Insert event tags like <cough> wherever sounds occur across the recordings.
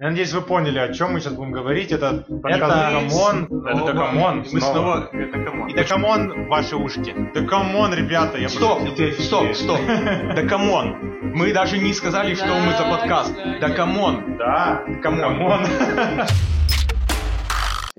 Я надеюсь, вы поняли, о чем мы сейчас будем говорить. Это подкаст Да come on. Это Да come on. Мы снова... Да come on. И Да come on в ваши ушки. Да come on, ребята, я Стоп, стоп, стоп. <laughs> Да come on. Мы даже не сказали, что мы за подкаст. Да come on. Да, come on. <laughs>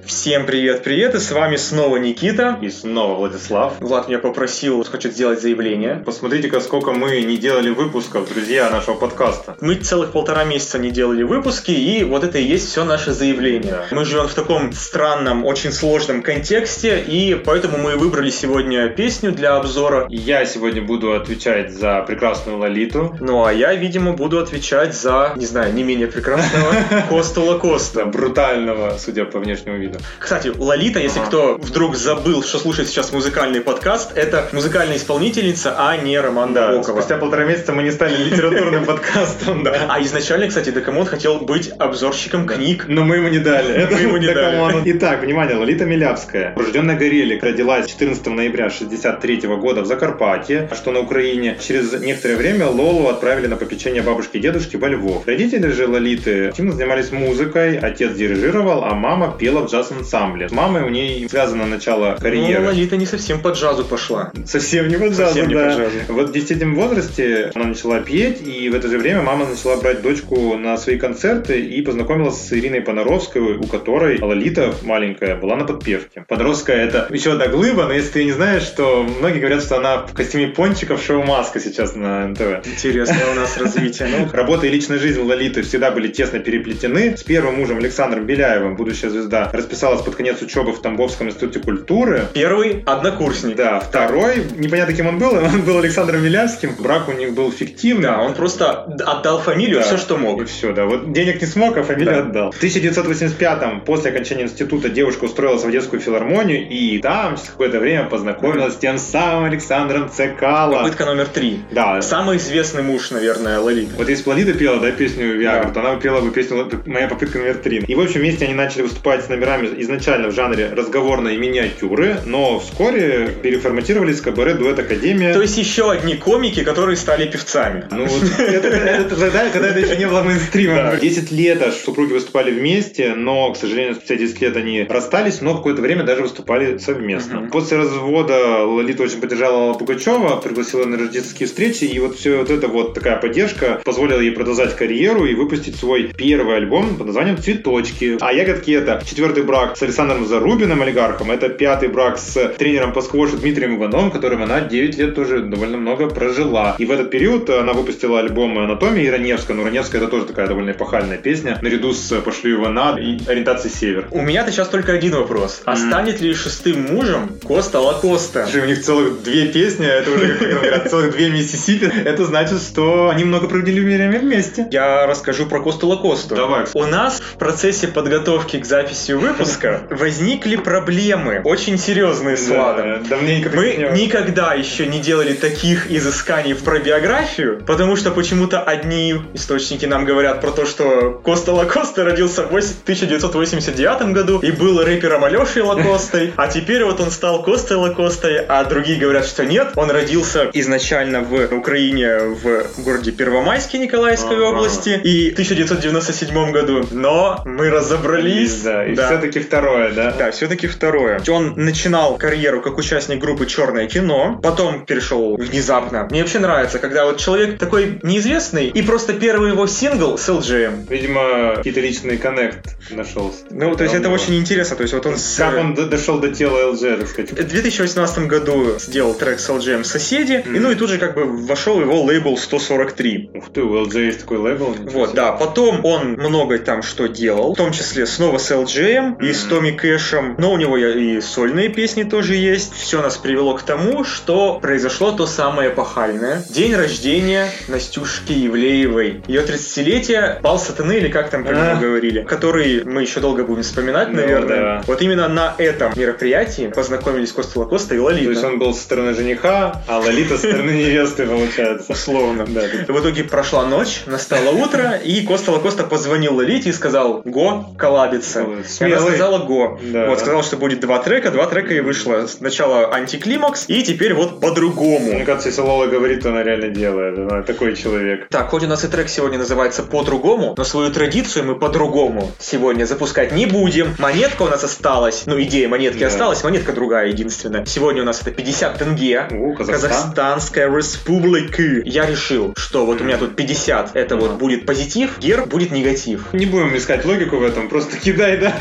Всем привет-привет, и с вами снова Никита. И снова Владислав. Влад меня попросил, хочет сделать заявление. Посмотрите-ка, сколько мы не делали выпусков, друзья, нашего подкаста. Мы целых полтора месяца не делали выпуски, и вот это и есть все наше заявление. Мы живем в таком странном, очень сложном контексте, и поэтому мы выбрали сегодня песню для обзора. Я сегодня буду отвечать за прекрасную Лолиту. Ну а я, видимо, буду отвечать за, не знаю, не менее прекрасного <laughs> Косту Лакоста. Брутального, судя по внешнему виду. Кстати, Лолита, если Ага. кто вдруг забыл, что слушает сейчас музыкальный подкаст, это музыкальная исполнительница, а не Роман Да, Набокова. спустя полтора месяца мы не стали литературным подкастом, да. А изначально, кстати, Да come on хотел быть обзорщиком книг. Но мы ему не дали. Мы ему не дали. Итак, внимание, Лолита Милявская. Урожденная Горелик, родилась 14 ноября 63 года в Закарпатье, а что на Украине. Через некоторое время Лолу отправили на попечение бабушки и дедушки во Львов. Родители же Лолиты активно занимались музыкой, отец дирижировал, а мама пела в джаз-ансамбле. С мамой у ней связано начало Но карьеры. Лолита не совсем по джазу пошла. Совсем не по джазу, Совсем не да. по джазу. Вот в 10-летнем возрасте она начала петь, и в это же время мама начала брать дочку на свои концерты и познакомилась с Ириной Понаровской, у которой Лолита маленькая была на подпевке. Понаровская это еще одна глыба, но если ты не знаешь, что многие говорят, что она в костюме пончика в шоу «Маска» сейчас на НТВ. Интересное у нас развитие. Ну, <laughs> Работа и личная жизнь Лолиты всегда были тесно переплетены. С первым мужем Александром Беляевым, будущая звезда, расписалась под конец учебы в Тамбовском институте культуры. первый однокурсник. Да, второй, непонятно кем он был, он был Александром Милявским, брак у них был фиктивный. Да, он просто отдал фамилию, Да. все, что мог. И все, да. Вот денег не смог, а фамилию Да. отдал. В 1985-м, после окончания института, девушка устроилась в Одесскую филармонию и там через какое-то время познакомилась с тем самым Александром Цекало. Попытка номер три. Да. Самый известный муж, наверное, Лолиты. Вот если Лолита пела, да, песню Виагру, Да. то она пела бы песню «Моя попытка номер три». И, в общем, вместе они начали выступать с номерами изначально в жанре разговорной миниатюры, но вскоре переформатировались в кабаре дуэт Академия. То есть еще одни комики, которые стали певцами. Ну вот, это, тогда, когда это еще не было мейнстримом. 10 лет аж супруги выступали вместе, но, к сожалению, спустя 10 лет они расстались, но какое-то время даже выступали совместно. После развода Лолита очень поддержала Пугачева, пригласила на рождественские встречи, и вот все вот это вот такая поддержка позволила ей продолжать карьеру и выпустить свой первый альбом под названием «Цветочки». А «Ягодки» — это четвертый брак с Александром Зарубиным, олигархом, это пятый брак с тренером по сквошу Дмитрием Ивановым, которым она 9 лет тоже довольно много прожила. И в этот период она выпустила альбом «Анатомия» и «Раневская». Ну, «Раневская» — это тоже такая довольно эпохальная песня, наряду с «Пошлю его на» и «Ориентацией север». У меня-то сейчас только один вопрос. А станет ли шестым мужем Коста Лакоста? Слушай, у них целых две песни, а это уже, как говорят, целых две Миссисипи. Это значит, что они много проводили время вместе. Я расскажу про Косту Лакосту. Давай. У нас в процессе подготовки к записи выпуска <laughs> возникли проблемы, очень серьезные с Владом. Давненько Мы никогда еще не делали таких изысканий про биографию, потому что почему-то одни источники нам говорят про то, что Коста Лакоста родился в 8- 1989 году и был рэпером Алешей Лакостой, <laughs> а теперь вот он стал Костой Лакостой, а другие говорят, что нет, он родился изначально в Украине, в городе Первомайске Николаевской области и в 1997 году, но мы разобрались. Да, и Да. Все-таки второе, да? Да, все-таки второе. Он начинал карьеру как участник группы Черное кино, потом перешел внезапно. Мне вообще нравится, когда вот человек такой неизвестный, и просто первый его сингл с LGM. Видимо, какие-то личный коннект нашелся. Ну, то есть это очень интересно. То есть вот он. Как он дошел до тела ЛЖ, так сказать? В 2018 году сделал трек с LGM «Соседи», и ну и тут же как бы вошел его лейбл 143. Ух ты, у ЛЖ есть такой лейбл. Вот, да. Потом он много там что делал, в том числе снова с LGM и с. Томми Кэшем, но у него и сольные песни тоже есть. Все нас привело к тому, что произошло то самое эпохальное. День рождения Настюшки Евлеевой. Ее 30-летие, бал сатаны или как там про А. него говорили, который мы еще долго будем вспоминать, Ну, наверное. да. Вот именно на этом мероприятии познакомились Коста Лакоста и Лолита. То есть он был со стороны жениха, а Лолита со стороны невесты, получается. Условно. Да, В итоге прошла ночь, настало утро, и Коста Лакоста позвонил Лолите и сказал «Го, коллабиться». Ну, И смелый Белый. Сказала го. Да. Вот, сказала, что будет два трека, два трека и вышло. Сначала антиклимакс, и теперь вот по-другому. Мне кажется, если Лола говорит, то она реально делает. Она такой человек. Так, хоть у нас и трек сегодня называется по-другому, но свою традицию мы по-другому сегодня запускать не будем. Монетка у нас осталась, ну, идея монетки Да. осталась, монетка другая единственная. Сегодня у нас это 50 тенге. О, Казахстан. Казахстанская республика. Я решил, что вот у меня тут 50, это вот Ага. будет позитив, герб будет негатив. Не будем искать логику в этом, просто кидай, да?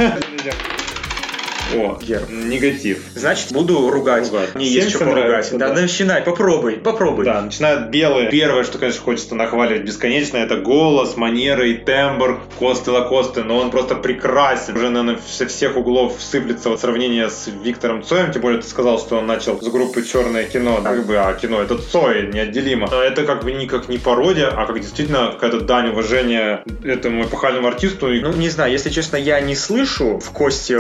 everybody. О, Герб. негатив. Значит, буду ругать. Ругать. Мне есть что поругать. Да, да. начинай, попробуй, попробуй. Да, начинают белые. Первое, что, конечно, хочется нахваливать бесконечно, это голос, манеры и тембр Косты Лакосты, но он просто прекрасен. Уже, наверное, со всех углов сыплется вот сравнение с Виктором Цоем, тем более ты сказал, что он начал с группы «Черное кино», как бы, а кино это Цой, неотделимо. А Это как бы не как не пародия, а как действительно какая-то дань уважения этому эпохальному артисту. Ну, не знаю, если честно, я не слышу в Косте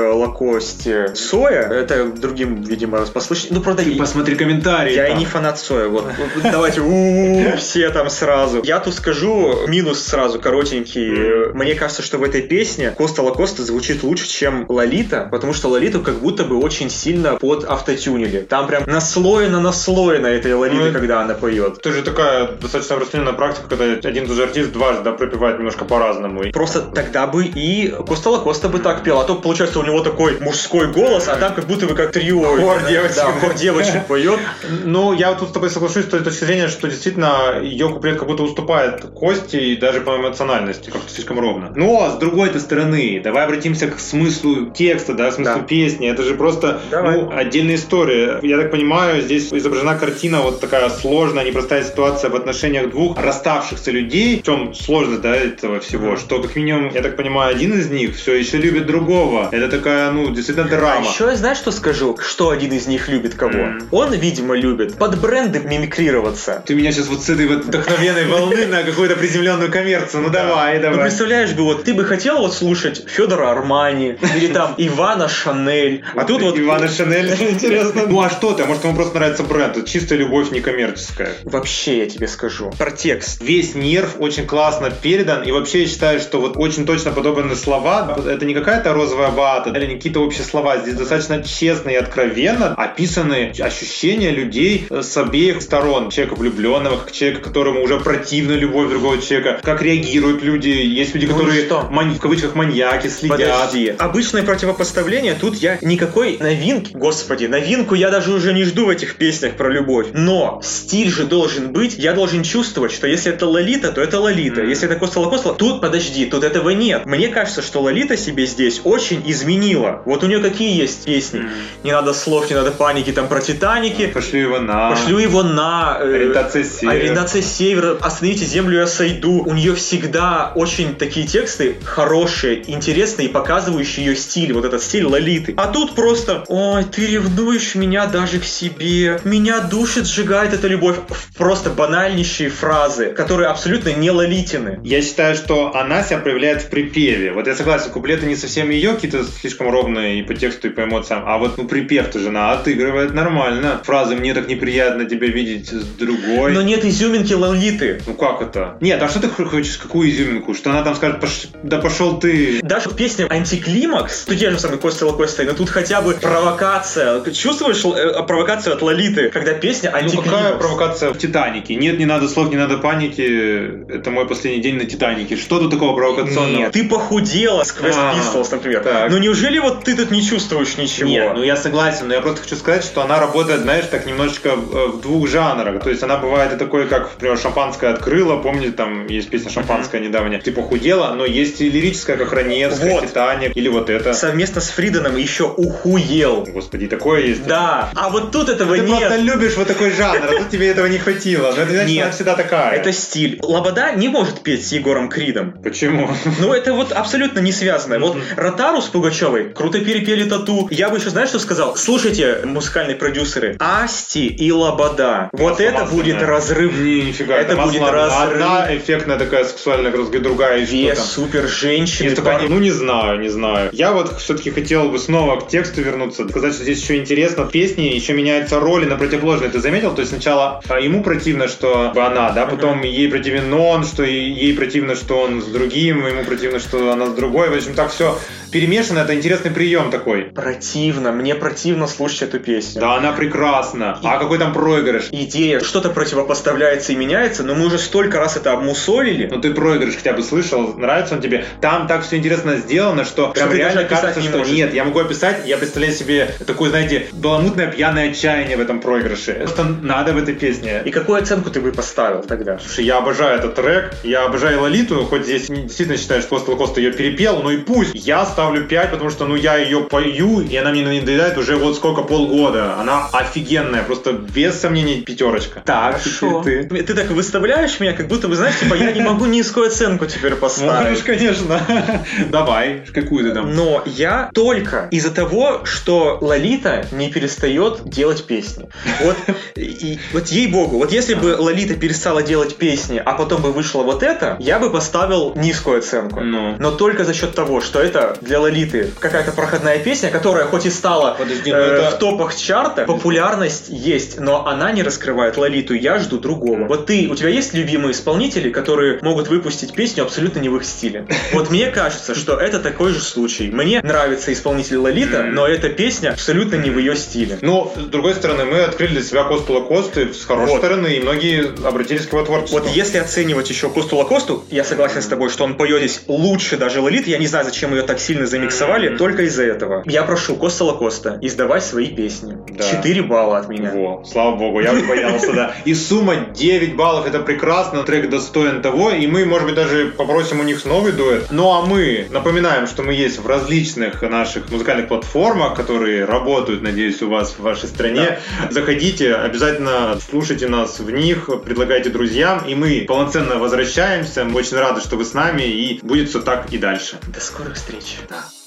Лакосте Соя. Это другим, видимо, послышать. Ну, правда, Ты посмотри комментарии. Я там. не фанат Соя, вот. <laughs> Давайте, <laughs> все там сразу. Я тут скажу минус сразу, коротенький. Мне кажется, что в этой песне Коста Лакоста звучит лучше, чем Лолита, потому что Лолиту как будто бы очень сильно под автотюнили. Там прям наслоено наслоено этой Лолиты, Ну, когда она поет. Это же такая достаточно распространенная практика, когда один и тот же артист дважды да, пропевает немножко по-разному. Просто тогда бы и Коста Лакоста бы так пел. А то, получается, у него такой мужской голос, а там как будто бы как трио. Хор девочек. Да, хор девочек поет. Ну, я тут с тобой соглашусь с той точки зрения, что действительно ее куплет как будто уступает Кости и даже по эмоциональности, как-то слишком ровно. Но, с другой-то стороны, давай обратимся к смыслу текста, да, смыслу Да. песни. Это же просто Давай. ну, отдельная история. Я так понимаю, здесь изображена картина, вот такая сложная, непростая ситуация в отношениях двух расставшихся людей. В чем сложность, да, этого всего? Что, как минимум, я так понимаю, один из них все еще любит другого. Это такая, ну, действительно А драма. еще я знаешь, что скажу? Что один из них любит кого? Мгм. Он, видимо, любит под бренды мимикрироваться. Ты меня сейчас вот с этой вот вдохновенной волны на какую-то приземленную коммерцию. Ну давай, Ну, давай. представляешь бы, вот ты бы хотел вот слушать Федора Армани или <laughs> там Ивана Шанель, а тут вот Ивана Шанель, <laughs> интересно. Ну а что ты? Может, ему просто нравится бренд. Это чистая любовь, не коммерческая. вообще я тебе скажу про текст. Весь нерв очень классно передан. И вообще я считаю, что вот очень точно подобранные слова, это не какая-то розовая вата, или не какие-то общие слова. Здесь достаточно честно и откровенно описаны ощущения людей э, с обеих сторон. Человека влюбленного, как человека, которому уже противна любовь другого человека. Как реагируют люди. Есть люди, Ну которые что? мань- в кавычках маньяки, следят. Подожди. Обычное противопоставление, тут я никакой новинки, господи, новинку я даже уже не жду в этих песнях про любовь. Но стиль же должен быть, я должен чувствовать, что если это Лолита, то это Лолита. Мгм. Если это Коста Лакоста, тут подожди, тут этого нет. Мне кажется, что Лолита себе здесь очень изменила. Вот у нее какие есть песни? Не надо слов, не надо паники, там про Титаники. Пошлю его на... Пошлю его на... э, Ориентация севера. Ориентация севера. Остановите землю, я сойду. У нее всегда очень такие тексты хорошие, интересные показывающие ее стиль. Вот этот стиль Лолиты. А тут просто Ой, ты ревнуешь меня даже к себе. Меня душит, сжигает эта любовь. Просто банальнейшие фразы, которые абсолютно не Лолитины. Я считаю, что она себя проявляет в припеве. Вот я согласен, куплеты не совсем ее, какие-то слишком ровные и по тексту, и по эмоциям. А вот ну, припев-то жена отыгрывает нормально. Фразы «мне так неприятно тебя видеть с другой». Но нет изюминки Лолиты. Ну как это? Нет, а что ты хочешь, какую изюминку? Что она там скажет, «Пош- да пошел ты. Даже песня «Антиклимакс», тут те же самые Костя Лакостой, но тут хотя бы провокация. Ты чувствуешь э, провокацию от Лолиты, когда песня Ну «Антиклимакс»? какая провокация в Титанике? Нет, не надо слов, не надо паники. Это мой последний день на Титанике. Что тут такого провокационного? Нет, ты похудела с Quest А, Pistols, например. так. Ну неужели вот ты тут не чувствуешь ничего? Нет, ну я согласен, но я просто хочу сказать, что она работает, знаешь, так немножечко э, в двух жанрах. То есть она бывает и такой, как, например, шампанское открыла, помните, там есть песня шампанское недавняя, ты похудела, но есть и лирическая, как Раневская, Вот. Титаник, или вот это. Совместно с Фриденом еще ухуел. Господи, такое есть. Да, а вот тут этого Ты нет. просто любишь вот такой жанр, а тут тебе этого не хватило. Но это значит, Нет. она всегда такая. Это стиль. Лобода не может петь с Егором Кридом. Почему? Ну, это вот абсолютно не связано. Вот. Ротару с Пугачевой круто перепел. Припели тату. Я бы еще, знаешь, что сказал? Слушайте, музыкальные продюсеры, Асти и Лобода. Вот это будет разрыв. Не, нифига, Это будет разрыв. Одна эффектная такая сексуальная красота, другая Две там. супер женщины. Ну не знаю, не знаю. Я вот все-таки хотел бы снова к тексту вернуться, сказать, что здесь еще интересно. В песне еще меняются роли на противоположные. Ты заметил? То есть сначала а, ему противно, что она, да, потом ей противен он, что ей противно, что он с другим, ему противно, что она с другой. В общем, так все перемешано. Это интересный прием такой. Противно, мне противно слушать эту песню. Да, она прекрасна. А какой там проигрыш? Идея, что-то противопоставляется и меняется, но мы уже столько раз это обмусолили. Ну ты проигрыш хотя бы слышал, нравится он тебе? Там так все интересно сделано, что прям ты реально кажется, не что можешь. нет, я могу описать, я представляю себе такое, знаете, баламутное пьяное отчаяние в этом проигрыше. Это надо в этой песне. И какую оценку ты бы поставил тогда? Слушай, я обожаю этот трек, я обожаю Лолиту, хоть здесь действительно считаю, что Костел Коста ее перепел, ну и пусть. Я ставлю 5, потому что, ну, я ее пою, и она мне надоедает уже вот сколько, полгода. Она офигенная, просто без сомнений пятерочка. Так, Хорошо. теперь ты. Ты так выставляешь меня, как будто бы, знаешь, типа, я не могу низкую оценку теперь Можешь, поставить. конечно. <laughs> Давай, какую ты там? Но я только из-за того, что Лолита не перестает делать песни. Вот, и, вот ей-богу, вот если бы Лолита перестала делать песни, а потом бы вышло вот это, я бы поставил низкую оценку. Ну. Но только за счет того, что это для Лолиты какая-то проходная песня, которая хоть и стала Подожди, э, ну это- в топах чарта, популярность есть, но она не раскрывает Лолиту. Я жду другого. Вот ты, у тебя есть любимые исполнители, которые могут выпустить песню абсолютно не в их стиле? Вот мне кажется, что это такой же случай. Мне нравится исполнитель Лолита, но эта песня абсолютно не в ее стиле. Ну, с другой стороны, мы открыли для себя Косту Лакосты с хорошей Вот. стороны, и многие обратились к его творчеству. Вот если оценивать еще Косту Лакосту, я согласен с тобой, что он поет здесь лучше даже Лолиты. Я не знаю, зачем ее так сильно замиксовали, Мгм. только из-за этого. Я прошу Коста Лакоста издавай свои песни. Да. 4 балла от меня. Во, слава богу, я боялся, да. И сумма 9 баллов, это прекрасно, трек достоин того, и мы, может быть, даже попросим у них новый дуэт. Ну а мы напоминаем, что мы есть в различных наших музыкальных платформах, которые работают, надеюсь, у вас в вашей стране. Заходите, обязательно слушайте нас в них, предлагайте друзьям, и мы полноценно возвращаемся. Мы очень рады, что вы с нами, и будет все так и дальше. До скорых встреч. Да.